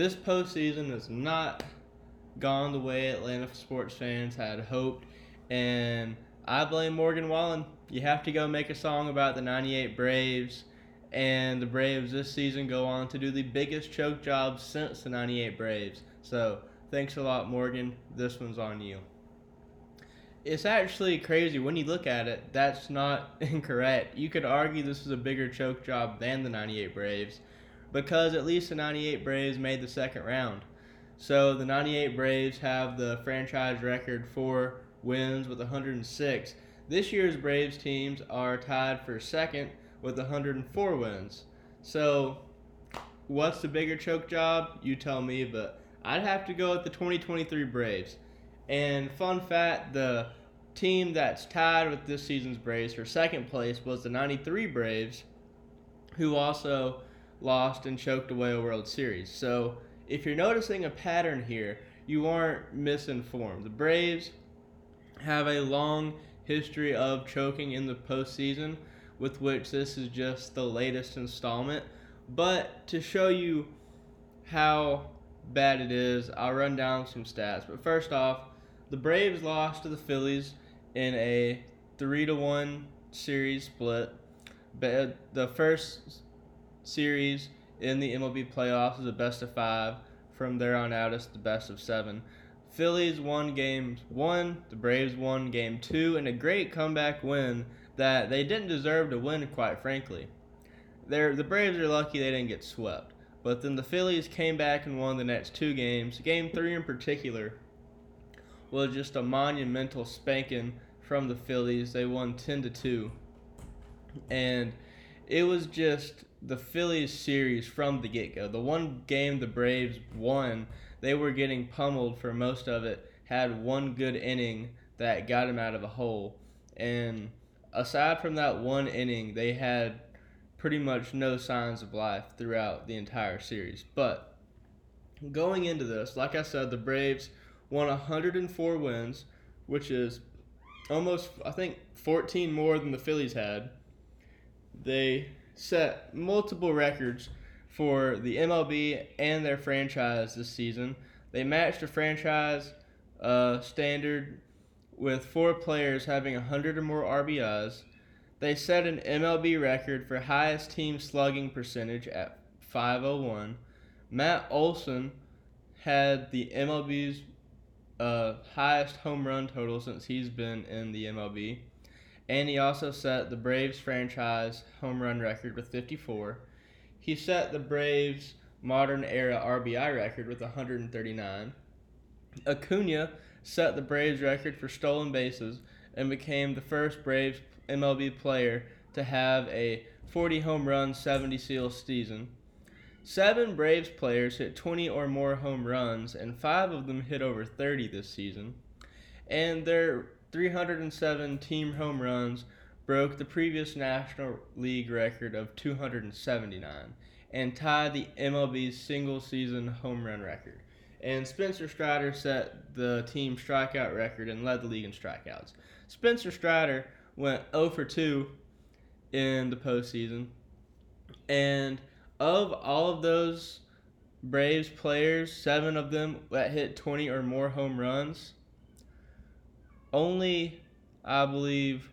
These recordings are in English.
this postseason has not gone the way Atlanta sports fans had hoped, and I blame Morgan Wallen. You have to go make a song about the 98 Braves, and the Braves this season go on to do the biggest choke job since the 98 Braves. So, thanks a lot, Morgan. This one's on you. It's actually crazy when you look at it. That's not incorrect. You could argue this is a bigger choke job than the 98 Braves because at least the 98 Braves made the second round. So the 98 Braves have the franchise record for wins with 106. This year's Braves teams are tied for second with 104 wins. So what's the bigger choke job? You tell me, but I'd have to go with the 2023 Braves. And fun fact, the team that's tied with this season's Braves for second place was the 93 Braves, who also lost and choked away a World Series. So if you're noticing a pattern here, you aren't misinformed. The Braves have a long history of choking in the postseason, with which this is just the latest installment. But to show you how bad it is, I'll run down some stats. But first off, the Braves lost to the Phillies in a three to one series split. But uh, the first series in the MLB playoffs is a best of five. From there on out, it's the best of seven. Phillies won game one, the Braves won game two, and a great comeback win that they didn't deserve to win, quite frankly. They're, the Braves are lucky they didn't get swept. But then the Phillies came back and won the next two games. Game three in particular was just a monumental spanking from the Phillies. They won 10 to 2. And it was just the Phillies series from the get go. The one game the Braves won, they were getting pummeled for most of it, had one good inning that got them out of a hole. And aside from that one inning, they had pretty much no signs of life throughout the entire series. But going into this, like I said, the Braves won 104 wins, which is almost, I think, 14 more than the Phillies had. They set multiple records for the MLB and their franchise this season. They matched a franchise uh, standard with four players having 100 or more RBIs. They set an MLB record for highest team slugging percentage at 501. Matt Olson had the MLB's uh, highest home run total since he's been in the MLB and he also set the Braves franchise home run record with 54. He set the Braves modern era RBI record with 139. Acuna set the Braves record for stolen bases and became the first Braves MLB player to have a 40 home run, 70 seal season. Seven Braves players hit 20 or more home runs, and five of them hit over 30 this season. And their 307 team home runs broke the previous National League record of 279 and tied the MLB's single season home run record. And Spencer Strider set the team strikeout record and led the league in strikeouts. Spencer Strider went 0 for 2 in the postseason. And of all of those Braves players, seven of them that hit 20 or more home runs, only, I believe,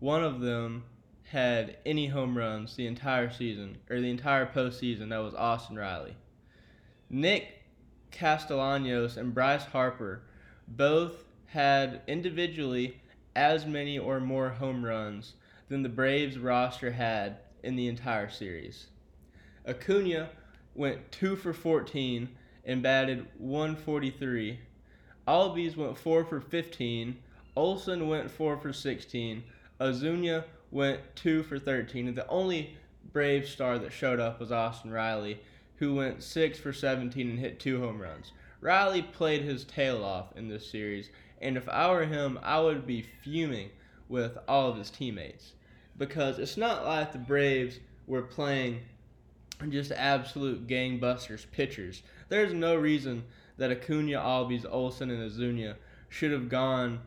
one of them had any home runs the entire season or the entire postseason. That was Austin Riley. Nick Castellanos and Bryce Harper both had individually as many or more home runs than the Braves roster had in the entire series. Acuna went 2 for 14 and batted 143. Albies went 4 for 15 Olson went 4 for 16. Ozuna went 2 for 13. And the only Brave star that showed up was Austin Riley, who went 6 for 17 and hit two home runs. Riley played his tail off in this series, and if I were him, I would be fuming with all of his teammates. Because it's not like the Braves were playing just absolute gangbusters pitchers. There's no reason that Acuna, Albies, Olson, and Ozuna should have gone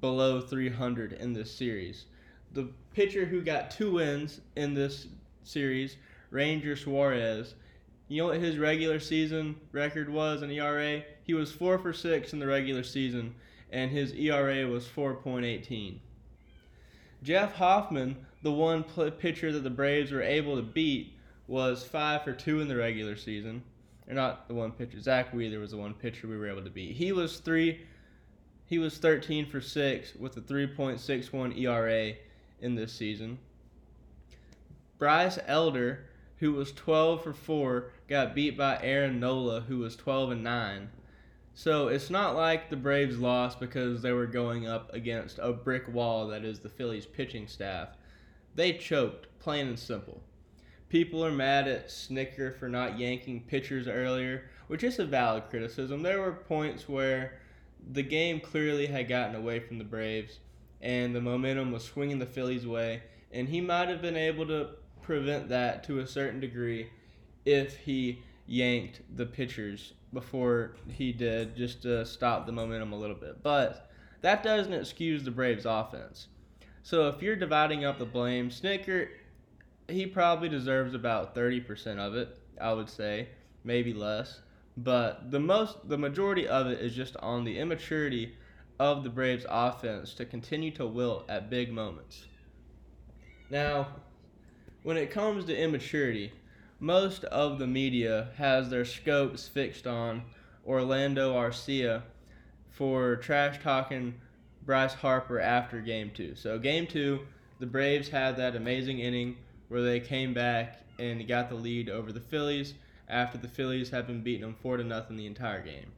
below 300 in this series. The pitcher who got two wins in this series, Ranger Suarez, You know what his regular season record was in ERA? He was 4 for 6 in the regular season, and his ERA was 4.18. Jeff Hoffman, the one pitcher that the Braves were able to beat, was 5 for 2 in the regular season. Or not the one pitcher. Zack Wheeler was the one pitcher we were able to beat. He was 3 he was 13 for 6 with a 3.61 ERA in this season. Bryce Elder who was 12 for 4, got beat by Aaron Nola, who was 12 and 9. So it's not like the Braves lost because they were going up against a brick wall that is the Phillies pitching staff. They choked, plain and simple. People are mad at Snitker for not yanking pitchers earlier, which is a valid criticism. There were points where the game clearly had gotten away from the Braves and the momentum was swinging the Phillies' way, and he might have been able to prevent that to a certain degree if he yanked the pitchers before he did just to stop the momentum a little bit. But that doesn't excuse the Braves offense. So if you're dividing up the blame, Snitker, he probably deserves about 30% of it, I would say, maybe less. But the most the majority of it is just on the immaturity of the Braves offense to continue to wilt at big moments. Now, when it comes to immaturity, most of the media has their scopes fixed on Orlando Arcia for trash talking Bryce Harper after game two. So, game two, the Braves had that amazing inning where they came back and got the lead over the Phillies after the Phillies had been beating them 4 to nothing the entire game.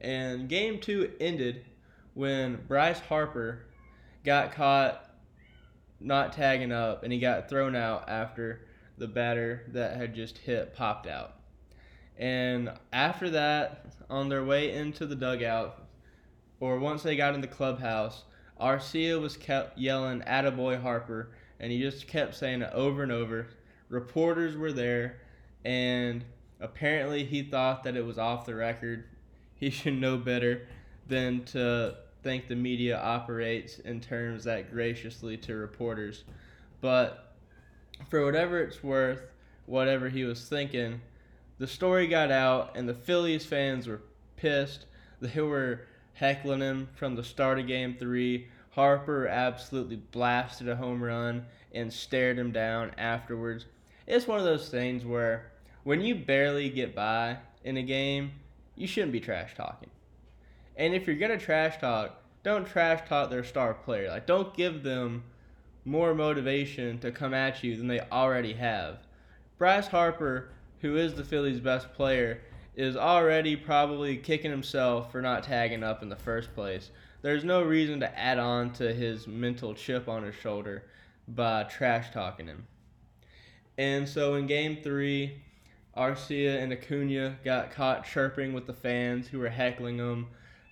And game two ended when Bryce Harper got caught not tagging up, and he got thrown out after the batter that had just hit popped out. And after that, on their way into the dugout, or once they got in the clubhouse, Arcia was kept yelling "Attaboy Harper," and he just kept saying it over and over. Reporters were there, and apparently he thought that it was off the record. He should know better than to think the media operates in terms that graciously to reporters. But for whatever it's worth, whatever he was thinking, the story got out and the Phillies fans were pissed. They were heckling him from the start of game three. Harper absolutely blasted a home run and stared him down afterwards. It's one of those things where when you barely get by in a game, you shouldn't be trash talking. And if you're gonna trash talk, don't trash talk their star player. Like don't give them more motivation to come at you than they already have. Bryce Harper, who is the Phillies' best player, is already probably kicking himself for not tagging up in the first place. There's no reason to add on to his mental chip on his shoulder by trash talking him. And so in game three, Arcia and Acuna got caught chirping with the fans who were heckling them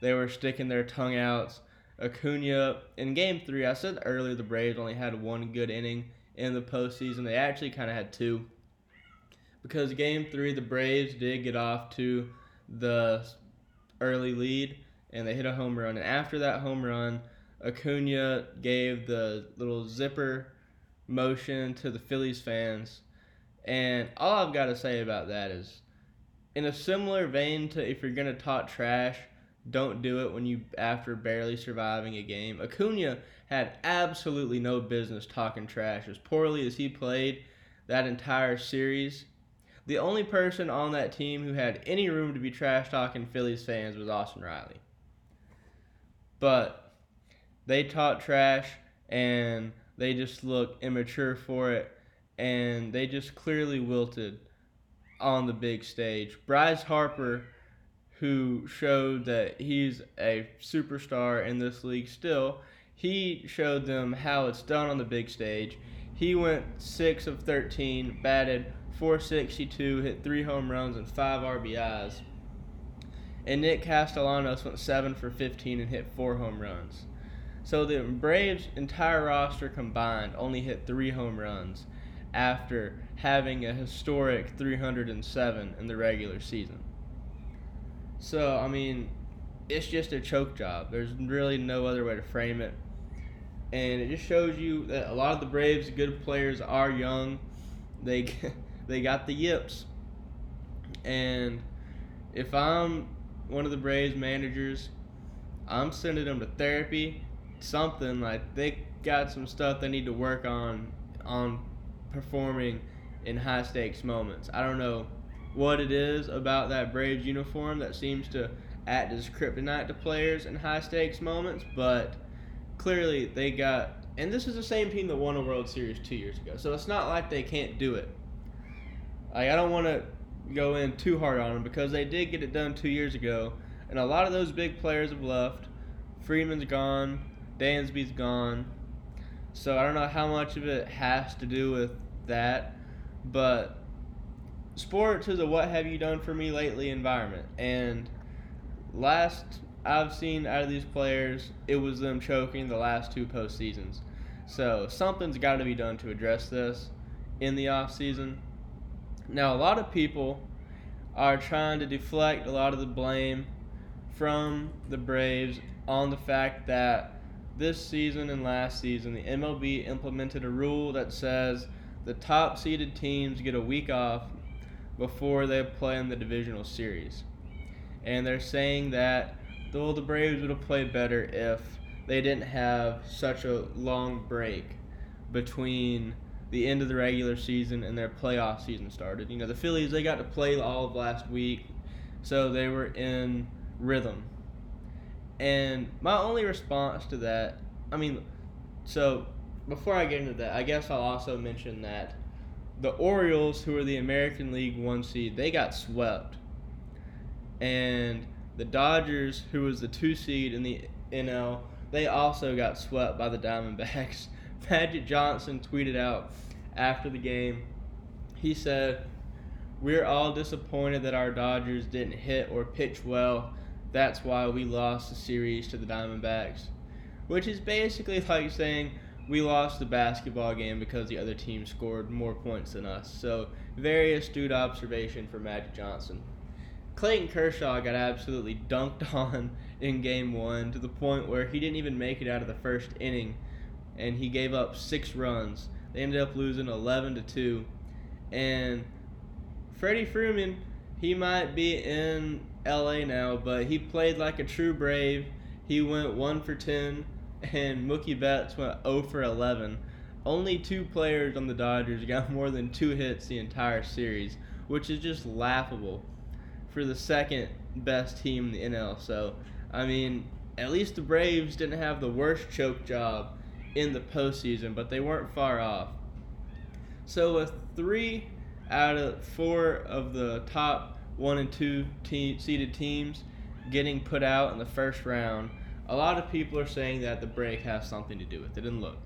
they were sticking their tongue out. Acuna in Game Three, I said earlier the Braves only had one good inning in the postseason. They actually kind of had two because Game Three the Braves did get off to the early lead and they hit a home run. And after that home run, Acuna gave the little zipper motion to the Phillies fans. And all I've got to say about that is, in a similar vein to if you're to talk trash don't do it when you after barely surviving a game. Acuna had absolutely no business talking trash as poorly as he played that entire series. The only person on that team who had any room to be trash talking Phillies fans was Austin Riley. But they talked trash and they just look immature for it and they just clearly wilted on the big stage. Bryce Harper who showed that he's a superstar in this league still. He showed them how it's done on the big stage. He went 6 of 13, batted 462, hit 3 home runs and 5 RBIs. And Nick Castellanos went 7 for 15 and hit 4 home runs. So the Braves' entire roster combined only hit 3 home runs after having a historic 307 in the regular season. So, I mean, it's just a choke job. There's really no other way to frame it. And it just shows you that a lot of the Braves' good players are young. They they got the yips. And if I'm one of the Braves managers, I'm sending them to therapy, something like they got some stuff they need to work on on performing in high stakes moments. I don't know what it is about that Braves uniform that seems to act as kryptonite to players in high stakes moments, but clearly they got and this is the same team that won a World Series two years ago. So it's not like they can't do it. Like, I don't want to go in too hard on them because they did get it done two years ago, and a lot of those big players have left. Freeman's gone, Dansby's gone. So I don't know how much of it has to do with that, but sports is a what have you done for me lately environment. And last I've seen out of these players, it was them choking the last two postseasons. So something's got to be done to address this in the off season. Now, a lot of people are trying to deflect a lot of the blame from the Braves on the fact that this season and last season, the MLB implemented a rule that says the top seeded teams get a week off before they play in the divisional series. And they're saying that though the Braves would have played better if they didn't have such a long break between the end of the regular season and their playoff season started. You know, the Phillies they got to play all of last week, so they were in rhythm. And my only response to that, I mean, so before I get into that, I guess I'll also mention that the Orioles, who are the American League one seed, they got swept. And the Dodgers, who was the two seed in the NL, they also got swept by the Diamondbacks. Magic Johnson tweeted out after the game. He said, We're all disappointed that our Dodgers didn't hit or pitch well. That's why we lost the series to the Diamondbacks. Which is basically like saying we lost the basketball game because the other team scored more points than us. So, very astute observation for Magic Johnson. Clayton Kershaw got absolutely dunked on in game one to the point where he didn't even make it out of the first inning and he gave up six runs. They ended up losing 11 to 2. And Freddie Freeman, he might be in LA now, but he played like a true Brave. He went 1 for 10, and Mookie Betts went 0 for 11. Only two players on the Dodgers got more than two hits the entire series, which is just laughable for the second best team in the NL. So, I mean, at least the Braves didn't have the worst choke job in the postseason, but they weren't far off. So, with three out of four of the top one and two te- seeded teams getting put out in the first round, a lot of people are saying that the break has something to do with it. And look,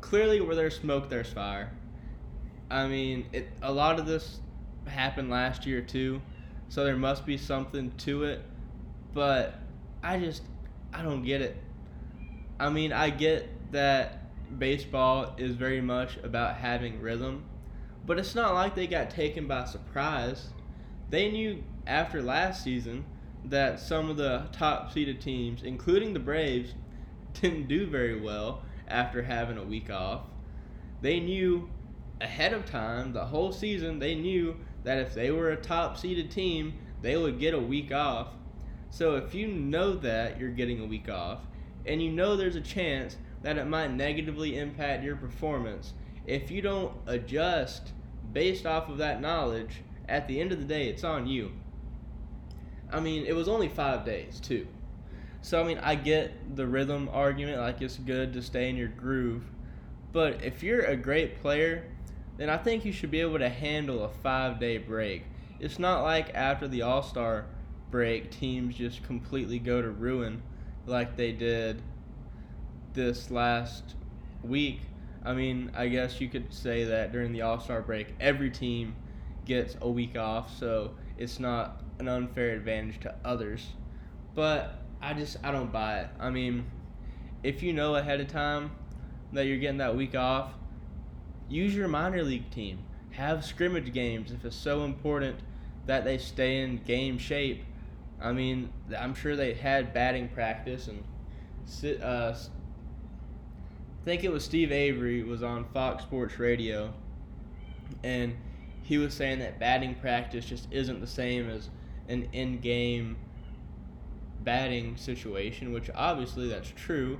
clearly, where there's smoke, there's fire. I mean, it, a lot of this happened last year too so there must be something to it. But I just I don't get it. I mean, I get that baseball is very much about having rhythm, but it's not like they got taken by surprise. They knew after last season that some of the top seeded teams, including the Braves, didn't do very well after having a week off. They knew ahead of time, the whole season, they knew that if they were a top seeded team, they would get a week off. So if you know that you're getting a week off, and you know there's a chance that it might negatively impact your performance, if you don't adjust based off of that knowledge, at the end of the day, it's on you. I mean, it was only five days, too. So, I mean, I get the rhythm argument, like it's good to stay in your groove. But if you're a great player then I think you should be able to handle a five day break. It's not like after the All Star break, teams just completely go to ruin like they did this last week. I mean, I guess you could say that during the All Star break, every team gets a week off, so it's not an unfair advantage to others. But I just I don't buy it. I mean, if you know ahead of time that you're getting that week off, use your minor league team. Have scrimmage games if it's so important that they stay in game shape. I mean, I'm sure they had batting practice and sit. uh, I think it was Steve Avery was on Fox Sports Radio, and he was saying that batting practice just isn't the same as an in-game batting situation, which obviously that's true.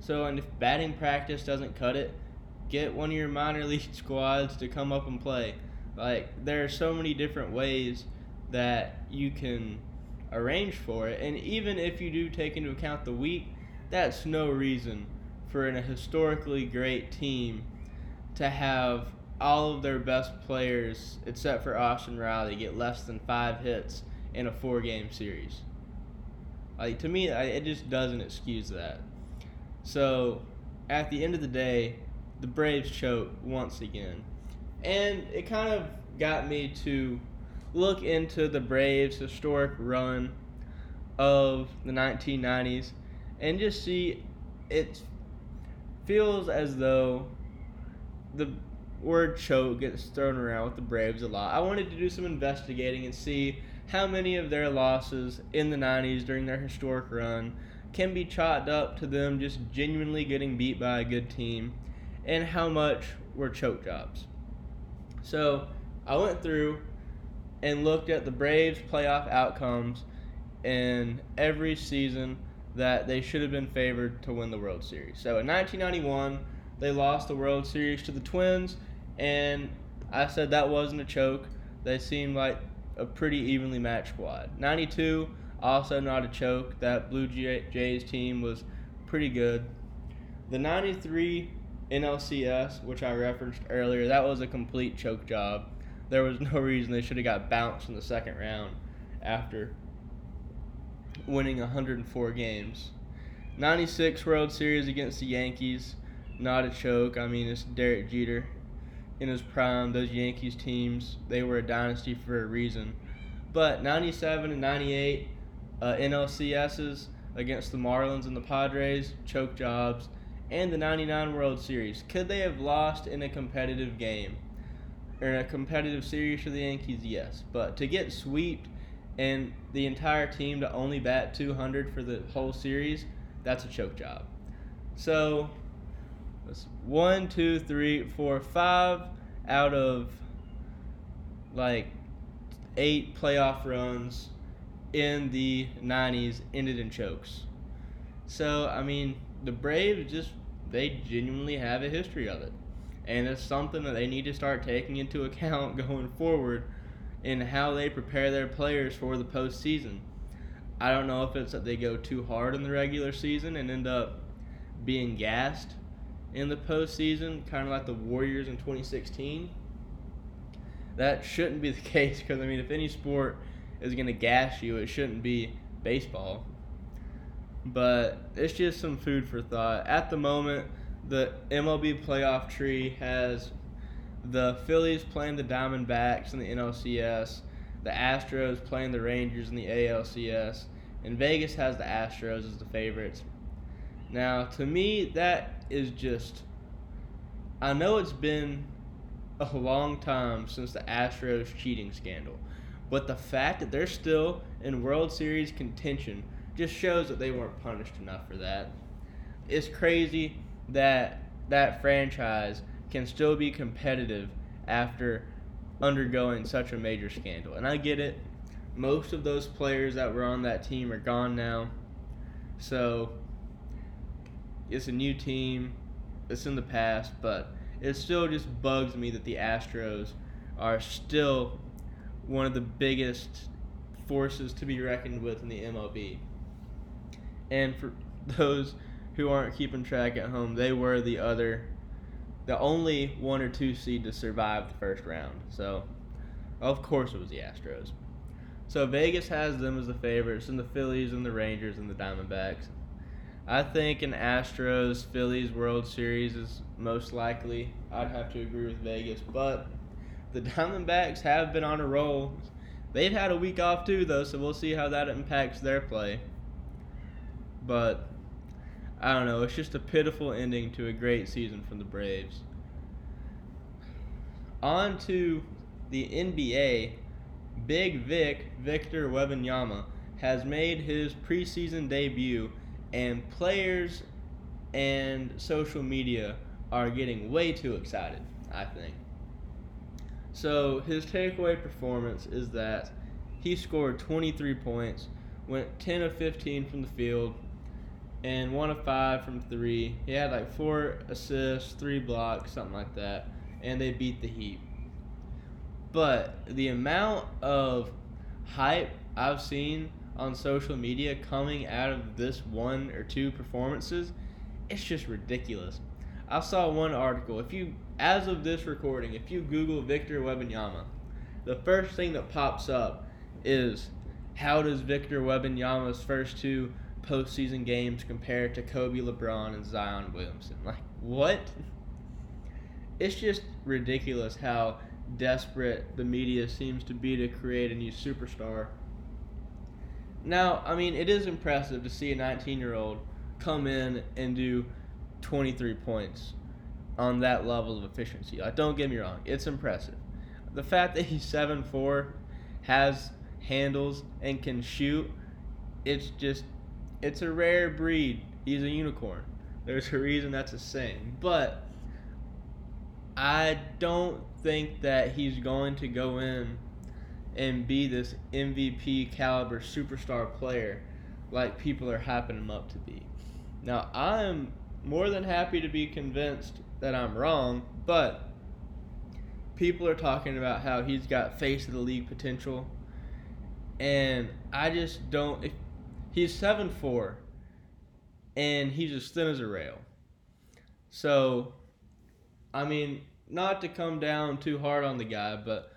So, and if batting practice doesn't cut it, get one of your minor league squads to come up and play. Like there are so many different ways that you can arrange for it, and even if you do take into account the week, that's no reason for an, a historically great team to have all of their best players, except for Austin Riley, get less than five hits in a four-game series. Like to me, it just doesn't excuse that. So, at the end of the day, the Braves choke once again, and it kind of got me to look into the Braves' historic run of the 1990s and just see it feels as though the word choke gets thrown around with the Braves a lot. I wanted to do some investigating and see how many of their losses in the 90s during their historic run can be chalked up to them just genuinely getting beat by a good team and how much were choke jobs. So I went through and looked at the Braves' playoff outcomes in every season that they should have been favored to win the World Series. So in 1991, they lost the World Series to the Twins, and I said that wasn't a choke. They seemed like a pretty evenly matched squad. 92, also not a choke. That Blue Jays team was pretty good. The 93 NLCS, which I referenced earlier, that was a complete choke job. There was no reason they should have got bounced in the second round after winning 104 games. 96 World Series against the Yankees, not a choke. I mean, it's Derek Jeter in his prime. Those Yankees teams, they were a dynasty for a reason. But 97 and 98 uh, NLCSs against the Marlins and the Padres, choke jobs, and the 99 World Series. Could they have lost in a competitive game? Or in a competitive series for the Yankees? Yes. But to get swept and the entire team to only bat 200 for the whole series, that's a choke job. So, one, two, three, four, five out of like eight playoff runs in the 90s ended in chokes. So, I mean, the Braves just, they genuinely have a history of it. And it's something that they need to start taking into account going forward in how they prepare their players for the postseason. I don't know if it's that they go too hard in the regular season and end up being gassed in the postseason, kind of like the Warriors in 2016. That shouldn't be the case because, I mean, if any sport is going to gas you, it shouldn't be baseball. But it's just some food for thought. At the moment, the MLB playoff tree has the Phillies playing the Diamondbacks in the NLCS, the Astros playing the Rangers in the ALCS, and Vegas has the Astros as the favorites. Now, to me, that is just. I know it's been a long time since the Astros cheating scandal, but the fact that they're still in World Series contention just shows that they weren't punished enough for that. It's crazy that that franchise can still be competitive after undergoing such a major scandal. And I get it. Most of those players that were on that team are gone now. So it's a new team. It's in the past, but it still just bugs me that the Astros are still one of the biggest forces to be reckoned with in the MLB. And for those who aren't keeping track at home, they were the other the only one or two seed to survive the first round. So, of course, it was the Astros. So Vegas has them as the favorites, and the Phillies and the Rangers and the Diamondbacks. I think an Astros Phillies World Series is most likely. I'd have to agree with Vegas, but the Diamondbacks have been on a roll. They've had a week off too, though, so we'll see how that impacts their play. But I don't know. It's just a pitiful ending to a great season from the Braves. On to the NBA. Big Vic, Victor Wembanyama, has made his preseason debut, and players and social media are getting way too excited, I think. So his takeaway performance is that he scored 23 points, went 10 of 15 from the field, and one of five from three. He had like four assists, three blocks, something like that, and they beat the Heat. But the amount of hype I've seen on social media coming out of this one or two performances, it's just ridiculous. I saw one article. If you, as of this recording, if you Google Victor Wembanyama, the first thing that pops up is how does Victor Wembanyama's first two postseason games compare to Kobe LeBron and Zion Williamson? Like what? It's just ridiculous how desperate the media seems to be to create a new superstar. Now, I mean, it is impressive to see a 19 year old come in and do 23 points on that level of efficiency. Like, don't get me wrong, it's impressive. The fact that he's 7 4, has handles, and can shoot, it's just, it's a rare breed. He's a unicorn. There's a reason that's a saying. But I don't think that he's going to go in and be this MVP caliber superstar player like people are hyping him up to be. Now, I'm more than happy to be convinced that I'm wrong, but people are talking about how he's got face of the league potential. And I just don't. If, he's 7 4, and he's as thin as a rail. So, I mean, not to come down too hard on the guy, but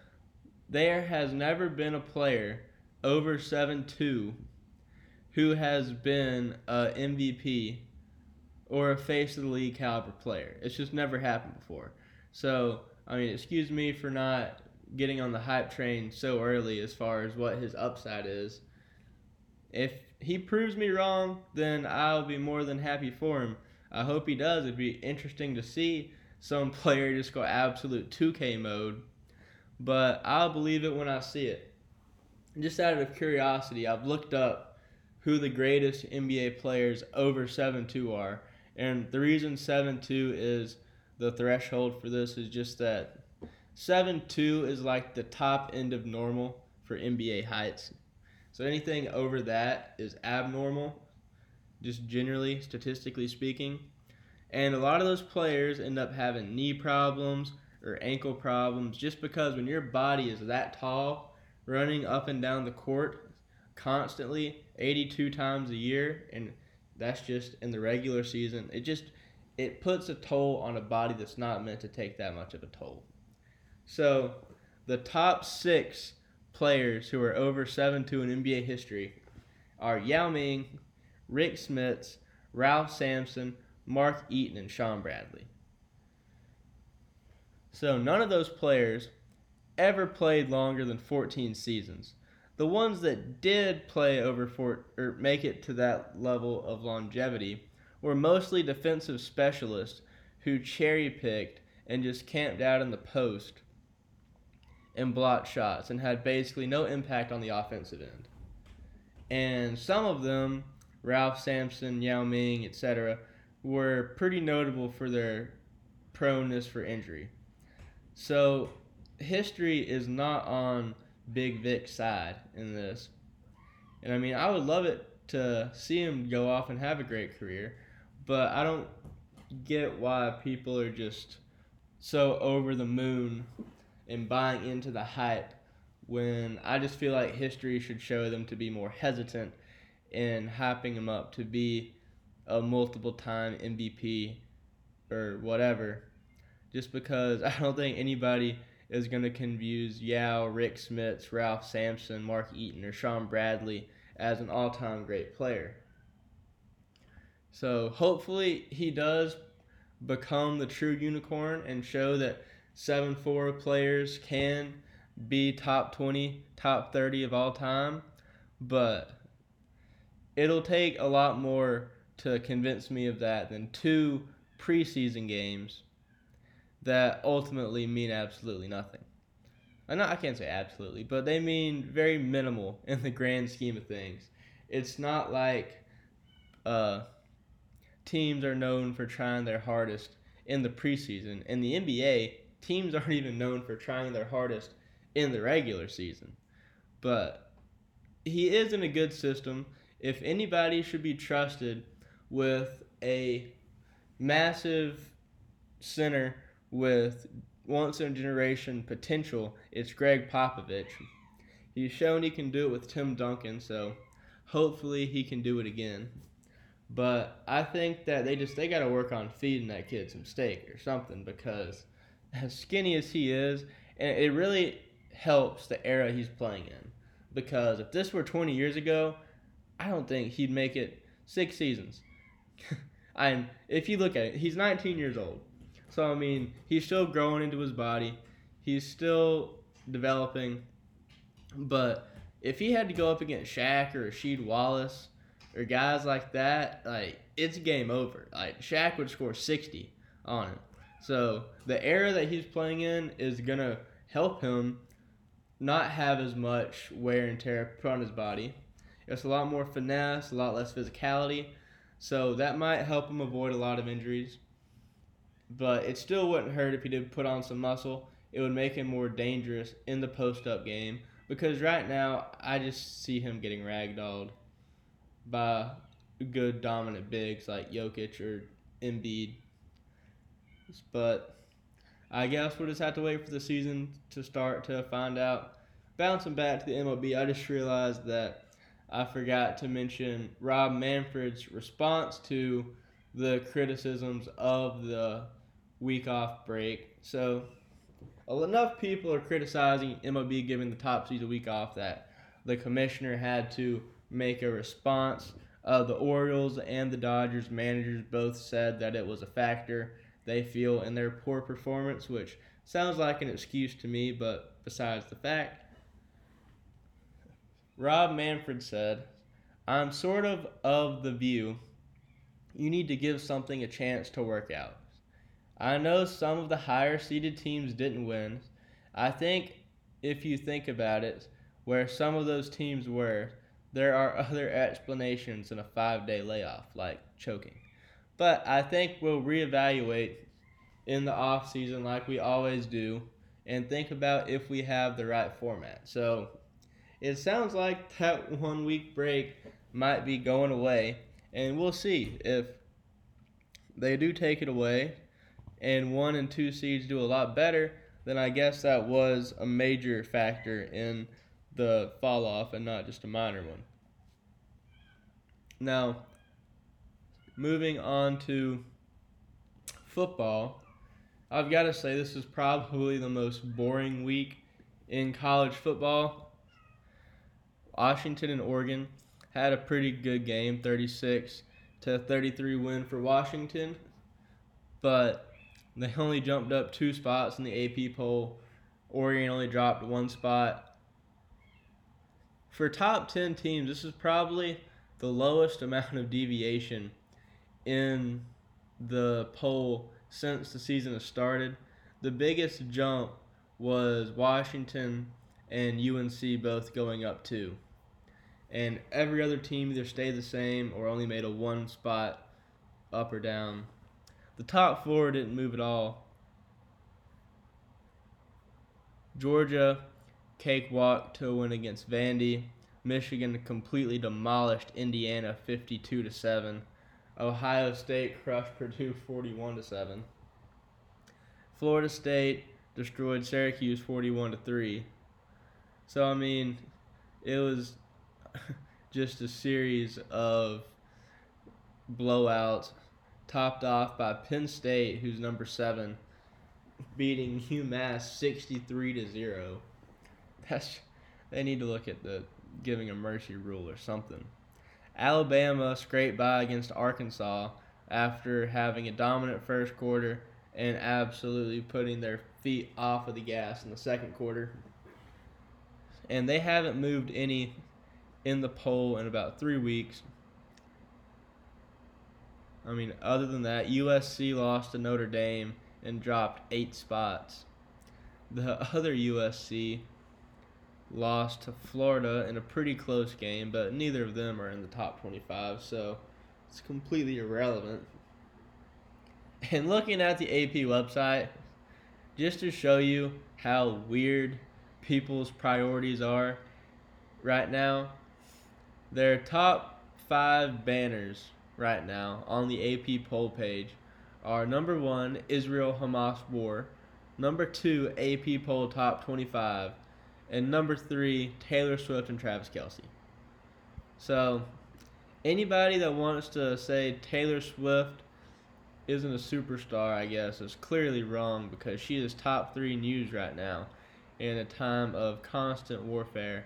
there has never been a player over 7 2 who has been a MVP or a face of the league caliber player. It's just never happened before. So, I mean, excuse me for not getting on the hype train so early as far as what his upside is. If he proves me wrong, then I'll be more than happy for him. I hope he does. It'd be interesting to see some player just go absolute 2K mode, but I'll believe it when I see it. Just out of curiosity, I've looked up who the greatest NBA players over 7-2 are, and the reason 7-2 is the threshold for this is just that 7-2 is like the top end of normal for NBA heights. So anything over that is abnormal, just generally, statistically speaking. And a lot of those players end up having knee problems or ankle problems just because when your body is that tall, running up and down the court constantly 82 times a year and that's just in the regular season, it just it puts a toll on a body that's not meant to take that much of a toll. So, the top 6 players who are over 7-2 in NBA history are Yao Ming, Rick Smits, Ralph Sampson, Mark Eaton, and Shawn Bradley. So none of those players ever played longer than 14 seasons. The ones that did play over four or make it to that level of longevity were mostly defensive specialists who cherry picked and just camped out in the post and blocked shots and had basically no impact on the offensive end. And some of them, Ralph Sampson, Yao Ming, etc., were pretty notable for their proneness for injury. So history is not on Big Vic's side in this. And I mean, I would love it to see him go off and have a great career, but I don't get why people are just so over the moon and buying into the hype when I just feel like history should show them to be more hesitant in hyping him up to be a multiple time MVP or whatever, just because I don't think anybody is going to confuse Yao, Rick Smits, Ralph Sampson, Mark Eaton, or Shawn Bradley as an all time great player. So hopefully he does become the true unicorn and show that 7 4 players can be top 20, top 30 of all time. But it'll take a lot more to convince me of that than two preseason games that ultimately mean absolutely nothing. I know I can't say absolutely, but they mean very minimal in the grand scheme of things. It's not like uh, teams are known for trying their hardest in the preseason. In the NBA, teams aren't even known for trying their hardest in the regular season. But he is in a good system. If anybody should be trusted with a massive center with once in a generation potential, it's Gregg Popovich. He's shown he can do it with Tim Duncan, so hopefully he can do it again. But I think that they just they got to work on feeding that kid some steak or something because as skinny as he is, and it really helps the era he's playing in. Because if this were 20 years ago, I don't think he'd make it six seasons. and if you look at it, he's 19 years old. So I mean, he's still growing into his body. He's still developing. But if he had to go up against Shaq or Rasheed Wallace or guys like that, like it's game over. Like Shaq would score 60 on him. So the era that he's playing in is gonna help him not have as much wear and tear put on his body. It's a lot more finesse, a lot less physicality. So that might help him avoid a lot of injuries. But it still wouldn't hurt if he did put on some muscle. It would make him more dangerous in the post up game. Because right now, I just see him getting ragdolled by good dominant bigs like Jokic or Embiid. But I guess we'll just have to wait for the season to start to find out. Bouncing back to the MLB, I just realized that I forgot to mention Rob Manfred's response to the criticisms of the week off break. So, enough people are criticizing MLB giving the top seed a week off that the commissioner had to make a response. Uh, the Orioles and the Dodgers managers both said that it was a factor they feel in their poor performance, which sounds like an excuse to me, but besides the fact, Rob Manfred said, I'm sort of of the view you need to give something a chance to work out. I know some of the higher seeded teams didn't win. I think if you think about it, where some of those teams were, there are other explanations in a five day layoff, like choking. But I think we'll reevaluate in the off season like we always do and think about if we have the right format. So it sounds like that one week break might be going away and we'll see if they do take it away and one and two seeds do a lot better, then I guess that was a major factor in the fall off and not just a minor one. Now, moving on to football, I've got to say this is probably the most boring week in college football. Washington and Oregon had a pretty good game, 36 to 33 win for Washington, but they only jumped up two spots in the AP poll. Oregon only dropped one spot. For top 10 teams, this is probably the lowest amount of deviation in the poll since the season has started. The biggest jump was Washington and UNC both going up two. And every other team either stayed the same or only made a one spot up or down. The top four didn't move at all. Georgia cakewalk to a win against Vandy. Michigan completely demolished Indiana 52 to 7. Ohio State crushed Purdue 41 to 7. Florida State destroyed Syracuse 41 to 3. So I mean, it was just a series of blowouts topped off by Penn State who's number 7 beating UMass 63 to 0. That's they need to look at the giving a mercy rule or something. Alabama scraped by against Arkansas after having a dominant first quarter and absolutely putting their feet off of the gas in the second quarter. And they haven't moved any in the poll in about three weeks. I mean, other than that, USC lost to Notre Dame and dropped eight spots. The other USC lost to Florida in a pretty close game, but neither of them are in the top 25, so it's completely irrelevant. And looking at the AP website, just to show you how weird people's priorities are right now. Their top five banners right now on the AP poll page are number one, Israel Hamas war, number two, AP poll top 25, and number three, Taylor Swift and Travis Kelce. So, anybody that wants to say Taylor Swift isn't a superstar, I guess, is clearly wrong because she is top three news right now in a time of constant warfare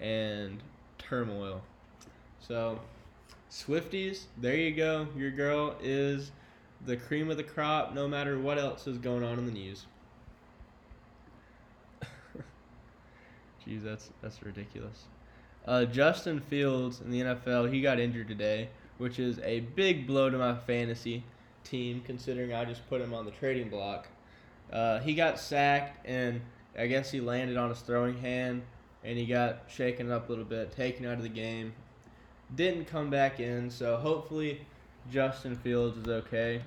and turmoil. So, Swifties, there you go. Your girl is the cream of the crop no matter what else is going on in the news. Jeez, that's that's ridiculous. Uh, Justin Fields in the NFL, he got injured today, which is a big blow to my fantasy team, considering I just put him on the trading block. Uh, he got sacked, and I guess he landed on his throwing hand, and he got shaken up a little bit, taken out of the game. Didn't come back in, so hopefully Justin Fields is okay.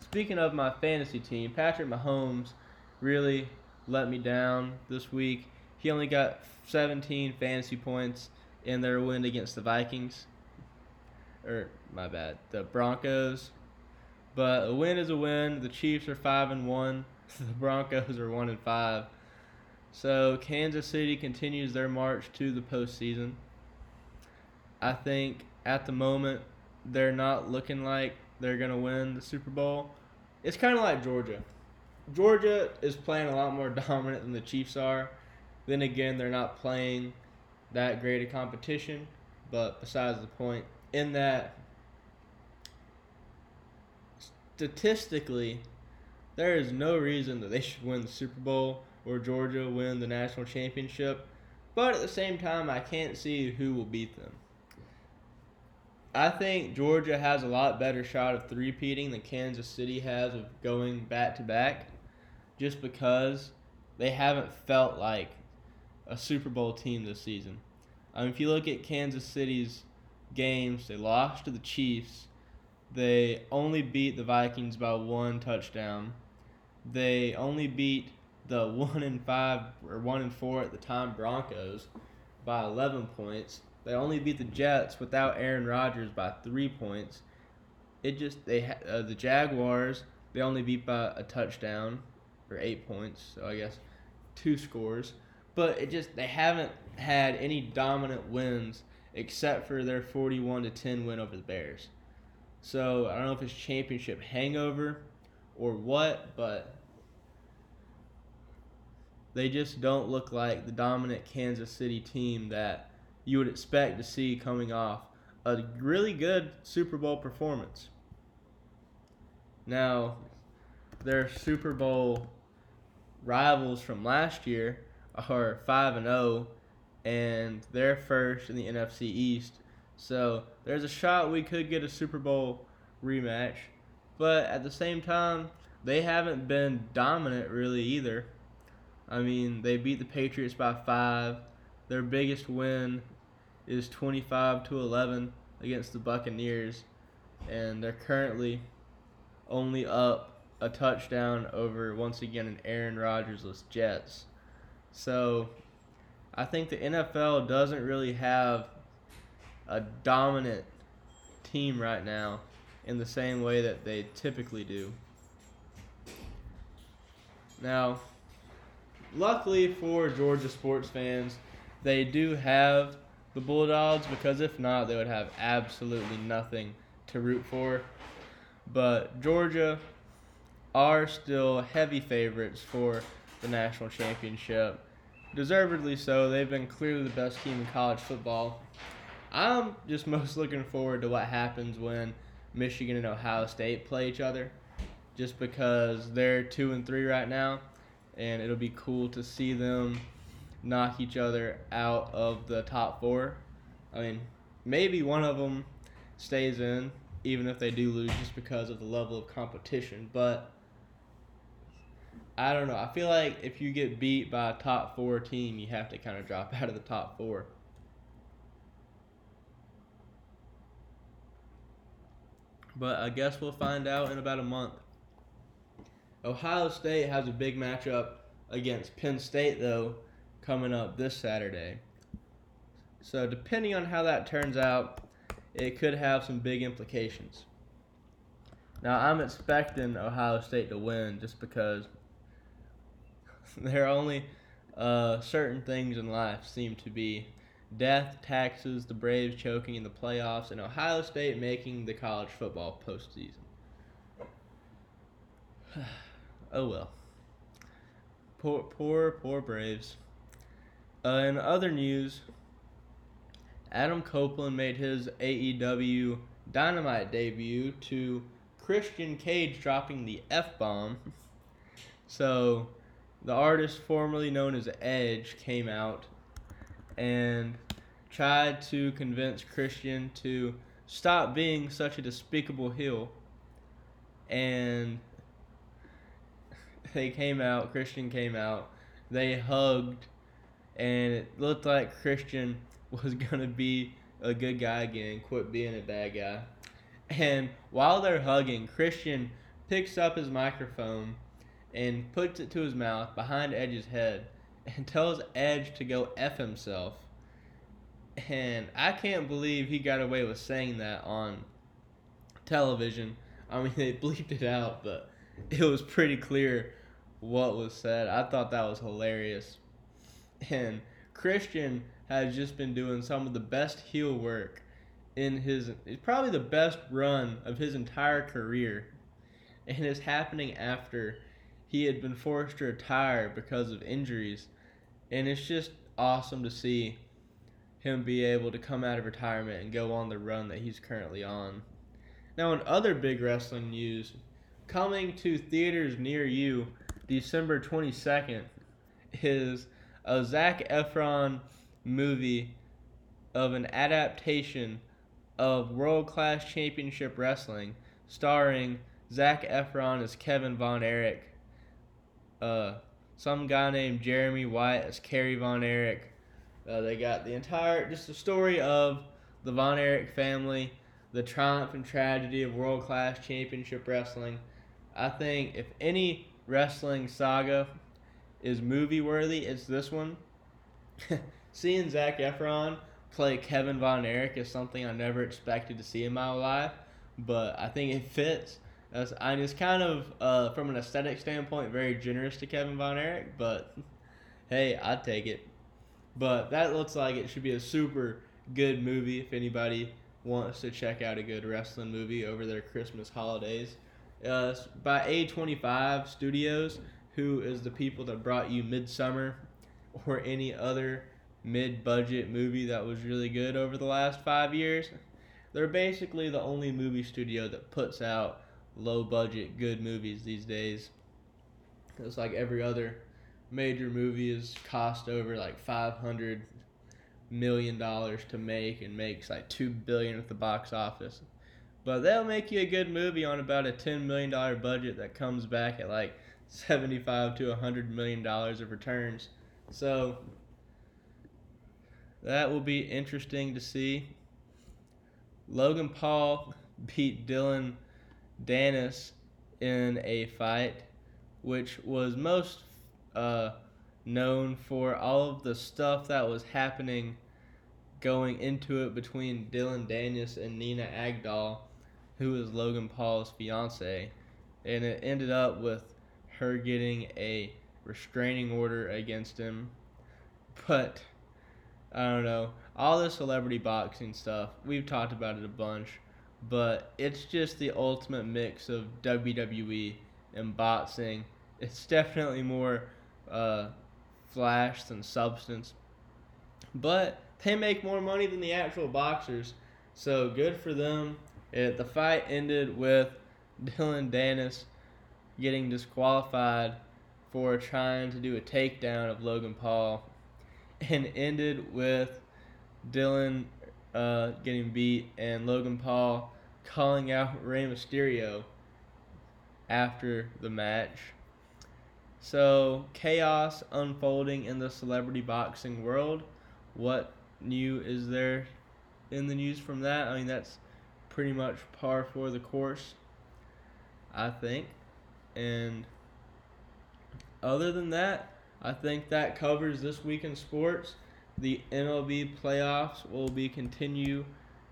Speaking of my fantasy team, Patrick Mahomes really let me down this week. He only got 17 fantasy points in their win against the Vikings. Or my bad, the Broncos. But a win is a win. The Chiefs are five and one. The Broncos are one and five. So Kansas City continues their march to the postseason. I think at the moment they're not looking like they're gonna win the Super Bowl. It's kind of like Georgia. Georgia is playing a lot more dominant than the Chiefs are. Then again, they're not playing that great a competition. But besides the point, in that statistically, there is no reason that they should win the Super Bowl or Georgia win the national championship. But at the same time, I can't see who will beat them. I think Georgia has a lot better shot of three-peating than Kansas City has of going back to back, just because they haven't felt like a Super Bowl team this season. I mean, if you look at Kansas City's games, they lost to the Chiefs. They only beat the Vikings by one touchdown. They only beat the one and five or one and four at the time Broncos by 11 points. They only beat the Jets without Aaron Rodgers by three points. It just they uh, the Jaguars they only beat by a touchdown or eight points. So I guess two scores but it just they haven't had any dominant wins except for their 41 to 10 win over the Bears. So I don't know if it's championship hangover or what, but they just don't look like the dominant Kansas City team that you would expect to see coming off a really good Super Bowl performance. Now, their Super Bowl rivals from last year are five and zero, oh, and they're first in the NFC East. So there's a shot we could get a Super Bowl rematch, but at the same time, they haven't been dominant really either. I mean, they beat the Patriots by five. Their biggest win is 25 to 11 against the Buccaneers, and they're currently only up a touchdown over once again an Aaron Rodgers-less Jets. So I think the NFL doesn't really have a dominant team right now in the same way that they typically do. Now, luckily for Georgia sports fans, they do have the Bulldogs because if not, they would have absolutely nothing to root for. But Georgia are still heavy favorites for the national championship deservedly so. They've been clearly the best team in college football. I'm just most looking forward to what happens when Michigan and Ohio State play each other, just because they're two and three right now, and it'll be cool to see them knock each other out of the top four. I mean, maybe one of them stays in, even if they do lose, just because of the level of competition. But I don't know. I feel like if you get beat by a top four team, you have to kind of drop out of the top four. But I guess we'll find out in about a month. Ohio State has a big matchup against Penn State, though, coming up this Saturday. So, depending on how that turns out, it could have some big implications. Now, I'm expecting Ohio State to win just because there are only uh, certain things in life seem to be death, taxes, the Braves choking in the playoffs, and Ohio State making the college football postseason. oh well. Poor, poor, poor Braves. Uh, in other news, Adam Copeland made his AEW Dynamite debut to Christian Cage dropping the F bomb. So, the artist formerly known as Edge came out and tried to convince Christian to stop being such a despicable heel. And they came out, Christian came out, they hugged, and it looked like Christian was to be a good guy again, quit being a bad guy. And while they're hugging, Christian picks up his microphone and puts it to his mouth behind Edge's head and tells Edge to go F himself. And I can't believe he got away with saying that on television. I mean, they bleeped it out, but it was pretty clear what was said. I thought that was hilarious. And Christian has just been doing some of the best heel work in his probably the best run of his entire career. And it's happening after he had been forced to retire because of injuries. And it's just awesome to see him be able to come out of retirement and go on the run that he's currently on. Now, in other big wrestling news, coming to theaters near you December 22nd is a Zac Efron movie of an adaptation of World Class Championship Wrestling starring Zac Efron as Kevin Von Erich, uh, some guy named Jeremy White as Kerry Von Erich. Uh, they got the entire, just the story of the Von Erich family, the triumph and tragedy of World Class Championship Wrestling. I think if any wrestling saga is movie worthy, it's this one. Seeing Zac Efron play Kevin Von Erich is something I never expected to see in my life, but I think it fits. I mean, it's kind of uh, from an aesthetic standpoint very generous to Kevin Von Erich, but hey, I'd take it. But that looks like it should be a super good movie if anybody wants to check out a good wrestling movie over their Christmas holidays uh, by A25 Studios, who is the people that brought you Midsommar or any other mid budget movie that was really good over the last five years. They're basically the only movie studio that puts out low budget good movies these days. It's like every other major movie is cost over like 500 million dollars to make and makes like 2 billion at the box office. But they'll make you a good movie on about a $10 million budget that comes back at like 75 to 100 million dollars of returns. So that will be interesting to see. Logan Paul beat Dillon Danis in a fight, which was most uh, known for all of the stuff that was happening going into it between Dillon Danis and Nina Agdal who is Logan Paul's fiance, and it ended up with her getting a restraining order against him. But I don't know. All the celebrity boxing stuff, we've talked about it a bunch, but it's just the ultimate mix of WWE and boxing. It's definitely more uh, flash than substance. But they make more money than the actual boxers, so good for them. It, the fight ended with Dillon Danis getting disqualified for trying to do a takedown of Logan Paul, and ended with Dillon uh, getting beat and Logan Paul calling out Rey Mysterio after the match. So, chaos unfolding in the celebrity boxing world. What new is there in the news from that? I mean, that's pretty much par for the course, I think. And other than that, I think that covers this week in sports. The MLB playoffs will be continuing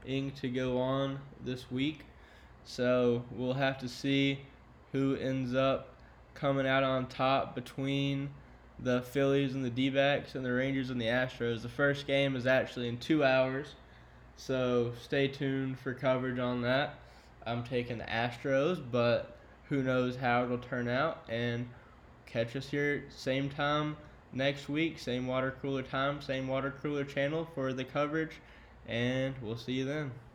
to go on this week. So we'll have to see who ends up coming out on top between the Phillies and the D backs and the Rangers and the Astros. The first game is actually in two hours. So stay tuned for coverage on that. I'm taking the Astros, but who knows how it'll turn out. And catch us here same time next week, same water cooler time, same water cooler channel for the coverage. And we'll see you then.